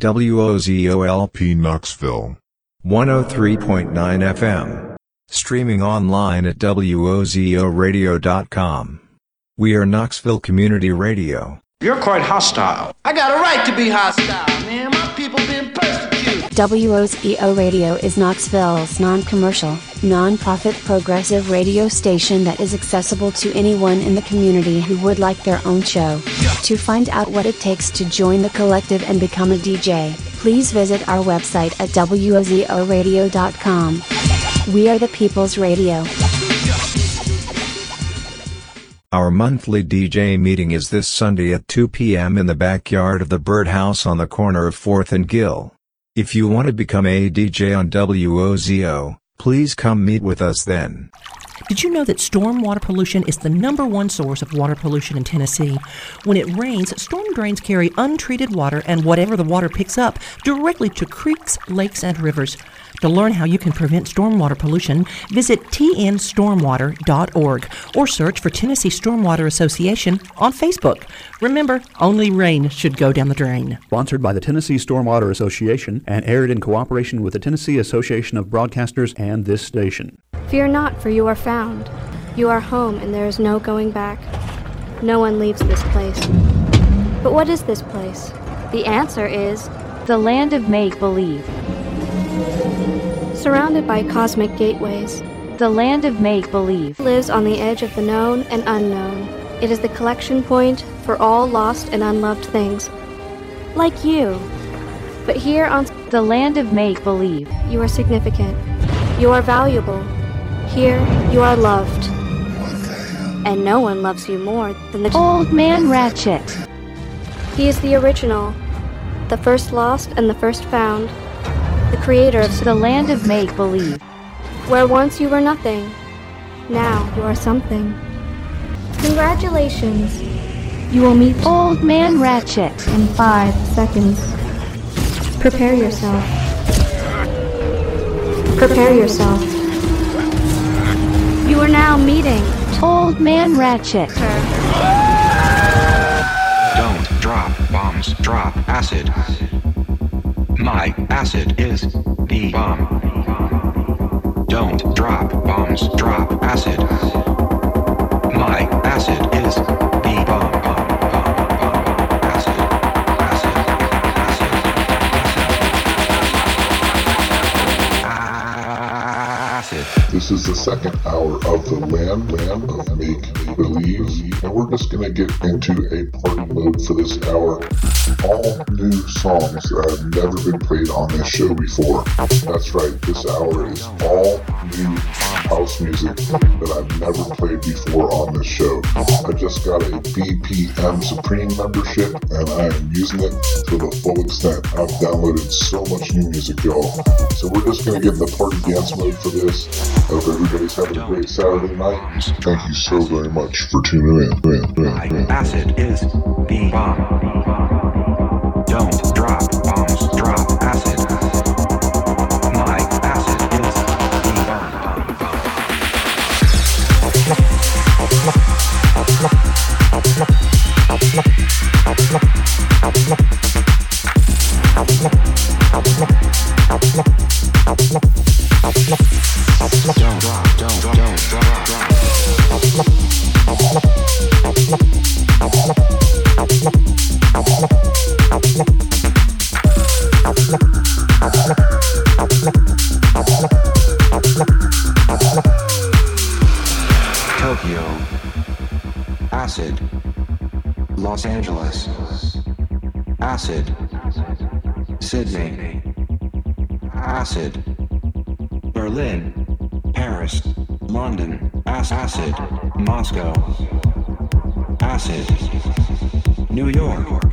WOZOLP Knoxville. 103.9 FM. Streaming online at WOZORadio.com. We are Knoxville Community Radio. You're quite hostile. I got a right to be hostile, WOZO Radio is Knoxville's non commercial, non profit progressive radio station that is accessible to anyone in the community who would like their own show. To find out what it takes to join the collective and become a DJ, please visit our website at WOZORadio.com. We are the People's Radio. Our monthly DJ meeting is this Sunday at 2 p.m. in the backyard of the Birdhouse on the corner of 4th and Gill. If you want to become a DJ on WOZO, please come meet with us then. Did you know that storm water pollution is the number one source of water pollution in Tennessee? When it rains, storm drains carry untreated water and whatever the water picks up directly to creeks, lakes, and rivers. To learn how you can prevent stormwater pollution, visit tnstormwater.org or search for Tennessee Stormwater Association on Facebook. Remember, only rain should go down the drain. Sponsored by the Tennessee Stormwater Association and aired in cooperation with the Tennessee Association of Broadcasters and this station. Fear not, for you are found. You are home, and there is no going back. No one leaves this place. But what is this place? The answer is the land of make believe. Surrounded by cosmic gateways, the land of make believe lives on the edge of the known and unknown. It is the collection point for all lost and unloved things. Like you. But here on the land of make believe, you are significant. You are valuable. Here, you are loved. And no one loves you more than the old man Ratchet. He is the original, the first lost and the first found creator of the land of make believe, where once you were nothing, now you are something. Congratulations! You will meet Old Man Ratchet in five seconds. Prepare yourself. Prepare yourself. You are now meeting Old Man Ratchet. Don't drop bombs, drop acid. My acid is the bomb. Don't drop bombs, drop acid. My acid is the bomb. This is the second hour of the Land Land of Make Believe, and we're just gonna get into a party mode for this hour. All new songs that have never been played on this show before. That's right, this hour is all new house music that I've never played before on this show. I just got a BPM Supreme membership and I am using it to the full extent. I've downloaded so much new music, y'all. So we're just gonna get in the party dance mode for this. Hope everybody's having a great Saturday night. Thank you so very much for tuning in. in, in, in. Acid is the bomb. Don't drop bombs, drop acid. My acid is the bomb. Acid. Berlin. Paris. London. Ac- Acid. Moscow. Acid. New York.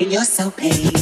And you're so paid.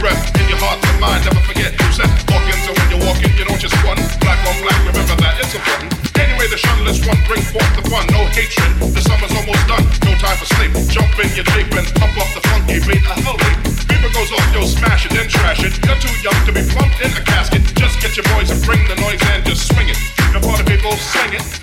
In your heart and mind, never forget who said walking. So when you're walking, you don't just run. Black on black, remember that it's important. Anyway, the shunless one bring forth the fun. No hatred, the summer's almost done. No time for sleep. Jump in your jeep and pump up the funky beat. A holy beaver goes off, yo, smash it, then trash it. You're too young to be plumped in a casket. Just get your boys and bring the noise and just swing it. The party people sing it.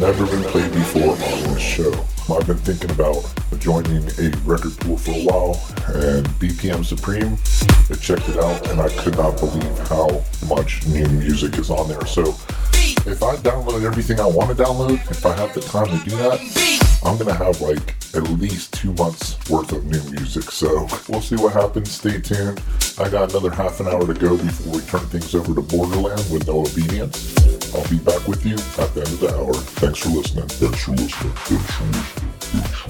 Never been played before on this show. I've been thinking about joining a record pool for a while, and BPM Supreme, I checked it out, and I could not believe how much new music is on there. So, if I download everything I want to download, if I have the time to do that, I'm gonna have like at least two months worth of new music. So we'll see what happens. Stay tuned. I got another half an hour to go before we turn things over to Borderland with no obedience. I'll be back with you at the end of the hour. Thanks for listening. Thanks for listening. Thanks for listening. like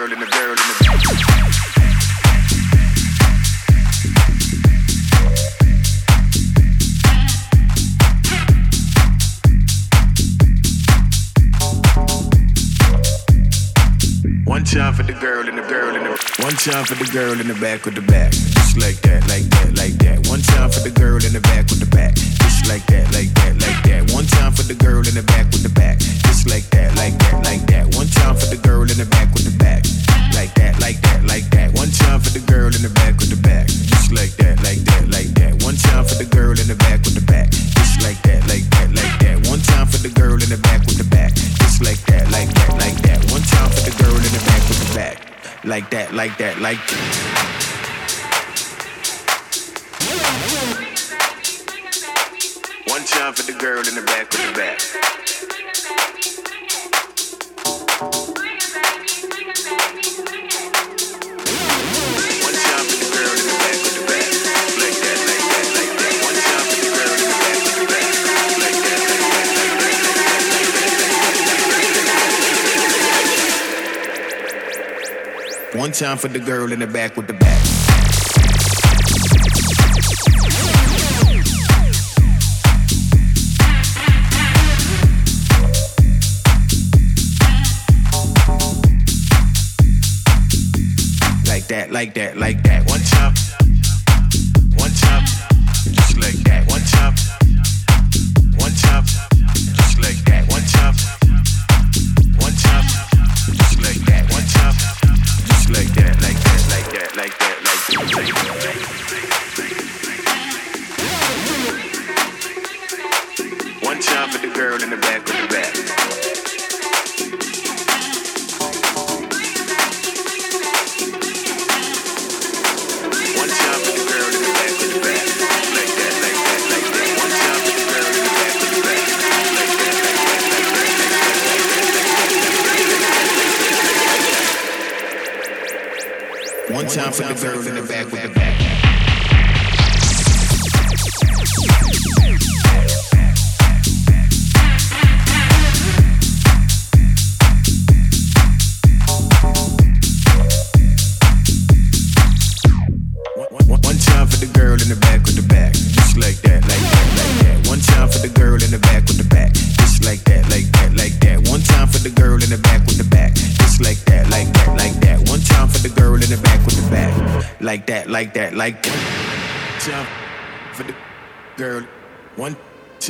barrel, in the barrel, in the. One time for the girl in the barrel in the One time for the girl in the back with the back. Just like that, like that, like that. One time for the girl in the back with the back. Just like that, like that, like that. One time for the girl in the back with the back. Just like that, like that, like that. One time for the girl in the back with the back for the girl in the back with the back. Just like that, like that, like that. One time for the girl in the back with the back. Just like that, like that, like that. One time for the girl in the back with the back. Just like that, like that, like that. One time for the girl in the back with the back. Like that, like that, like that. time for the girl in the back with the back. Like that, like that, like that. girl in the back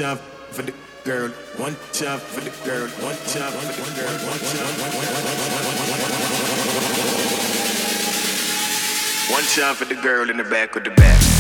jump for the girl, one jump for the girl, one jump for the girl, one jump, one jump for the girl in the back with the back.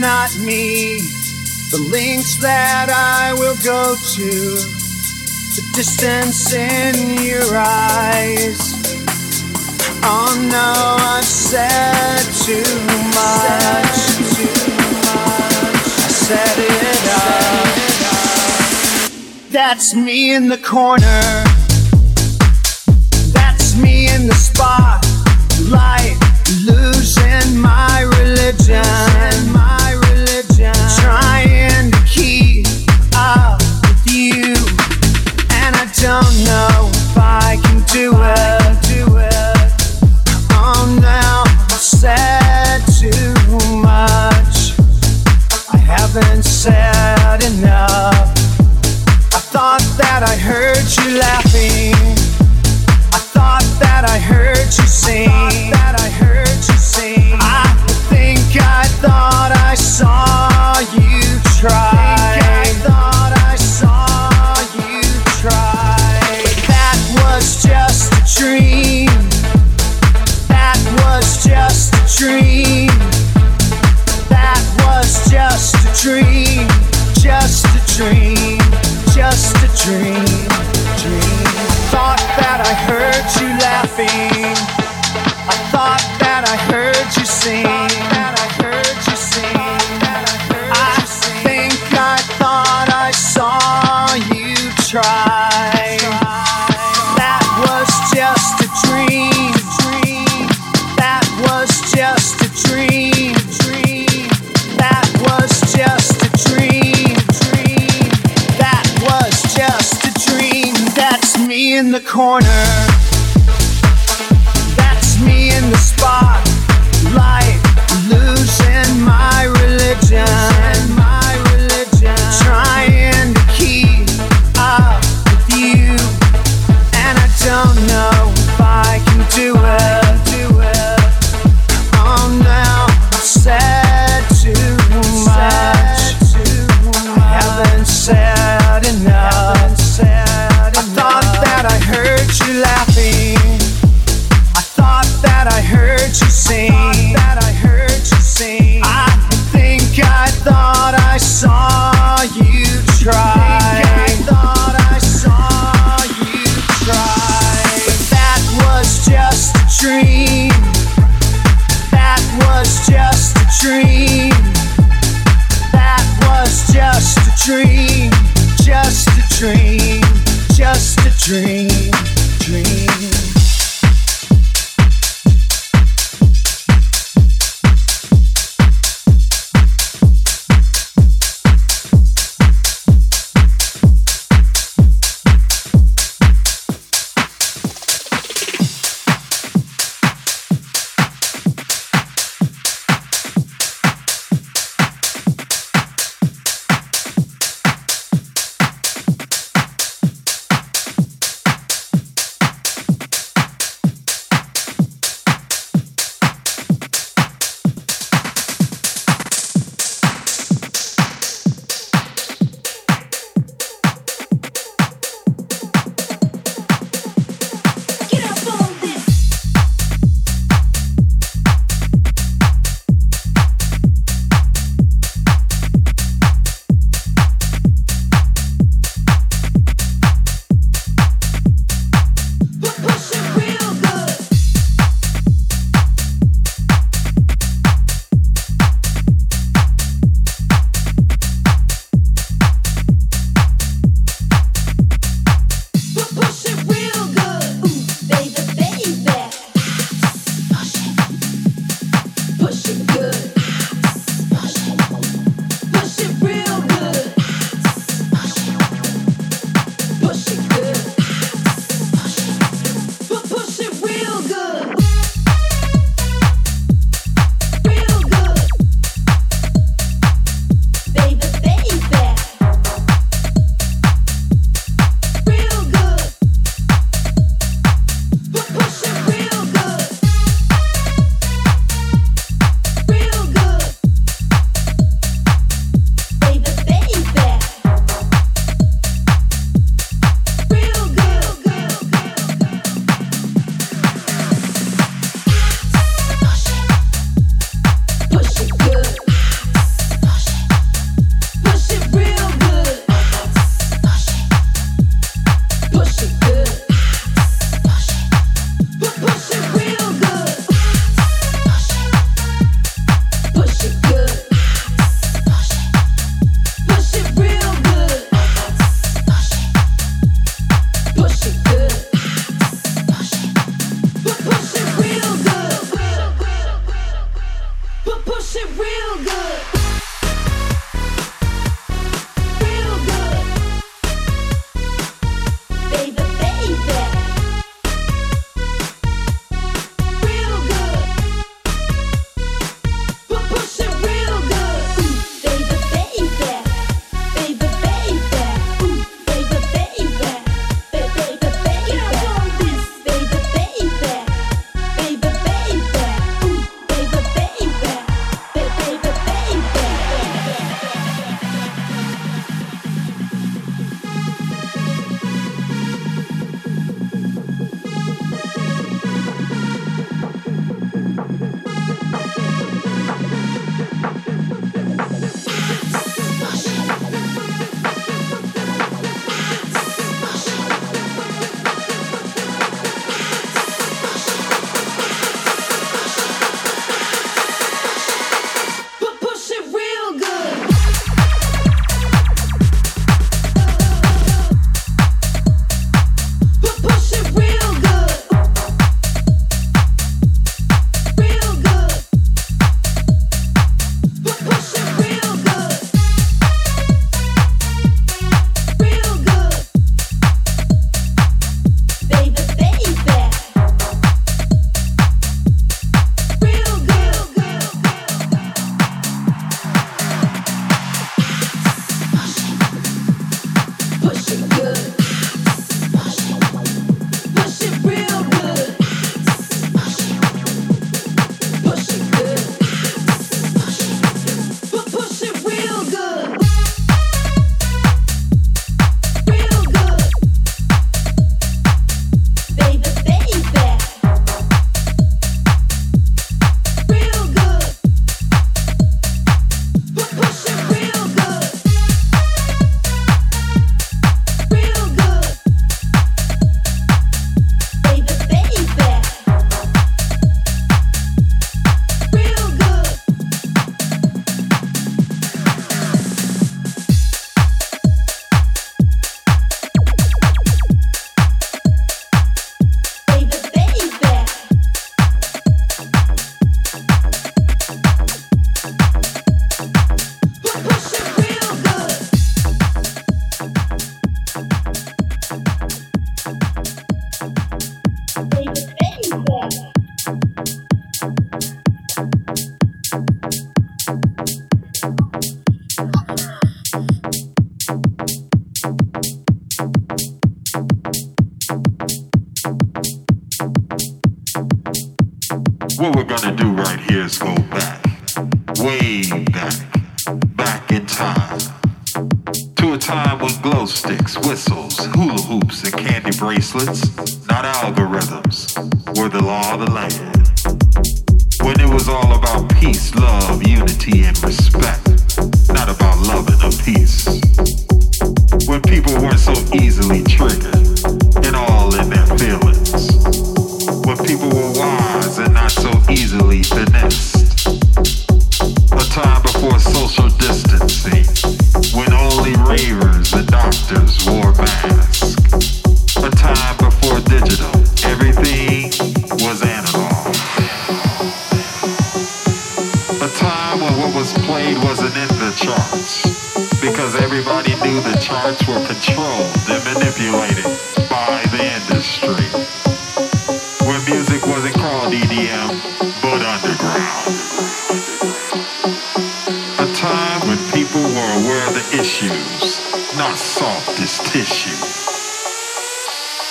Not me. The links that I will go to, the distance in your eyes. Oh no, I've said too much. I set it up. That's me in the corner. That's me in the spotlight, losing my religion. Said enough. I thought that I heard you laughing. I thought that I heard you sing. That I heard you sing. I think I thought I saw you try. I thought I saw you try. That was just a dream. That was just a dream. That was just a dream. Dream. Just a dream. Dream. Thought that I heard you laughing. I thought that I heard you sing. Corner.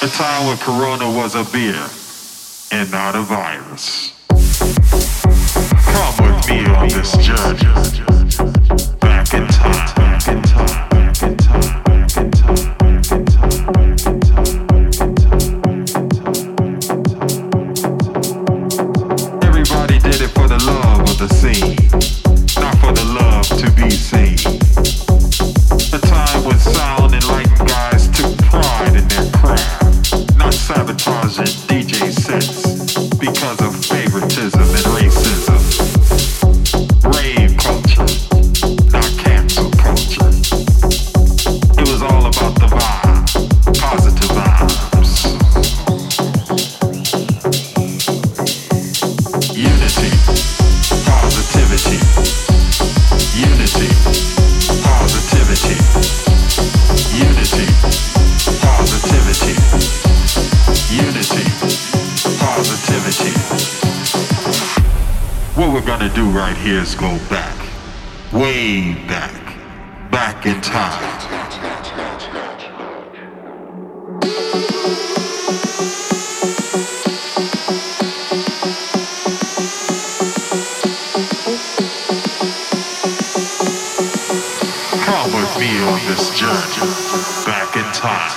A time when Corona was a beer and not a virus. Come with me on this journey. Right here is go back, way back, back in time. Come with me on this journey, back in time,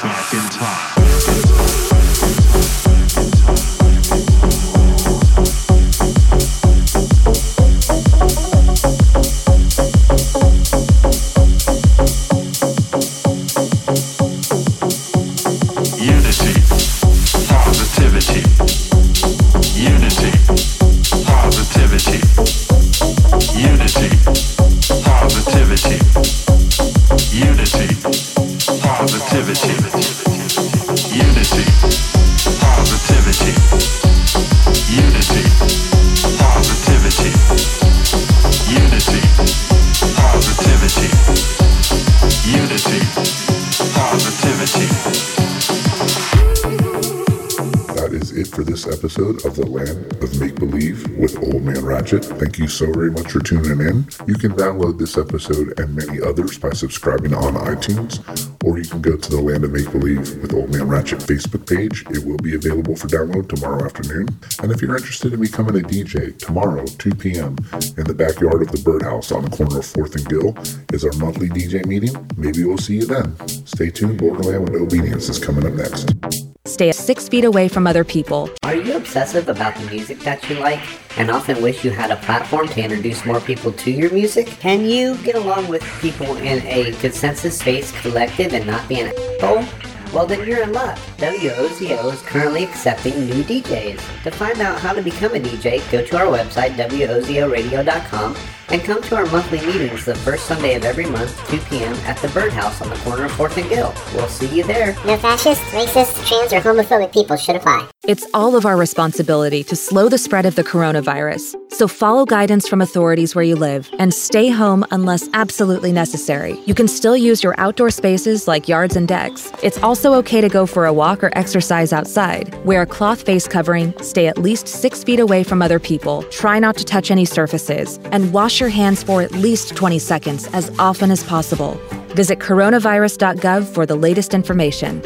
episode of The Land of Make Believe with Old Man Ratchet. Thank you so very much for tuning in. You can download this episode and many others by subscribing on iTunes, or you can go to the Land of Make Believe with Old Man Ratchet Facebook page. It will be available for download tomorrow afternoon. And if you're interested in becoming a DJ, tomorrow, 2 p.m., in the backyard of the Birdhouse on the corner of 4th and Gill is our monthly DJ meeting. Maybe we'll see you then. Stay tuned. Borderland with Obedience is coming up next. Stay six feet away from other people. Are you obsessive about the music that you like and often wish you had a platform to introduce more people to your music? Can you get along with people in a consensus based collective and not be an asshole? Well, then you're in luck. WOZO is currently accepting new DJs. To find out how to become a DJ, go to our website, WOZORadio.com, and come to our monthly meetings the first Sunday of every month, 2 p.m. at the Birdhouse on the corner of 4th and Gill. We'll see you there. No fascist, racist, trans, or homophobic people should apply. It's all of our responsibility to slow the spread of the coronavirus. So follow guidance from authorities where you live and stay home unless absolutely necessary. You can still use your outdoor spaces like yards and decks. It's also okay to go for a walk or exercise outside. Wear a cloth face covering, stay at least six feet away from other people, try not to touch any surfaces, and wash your hands for at least 20 seconds as often as possible. Visit coronavirus.gov for the latest information.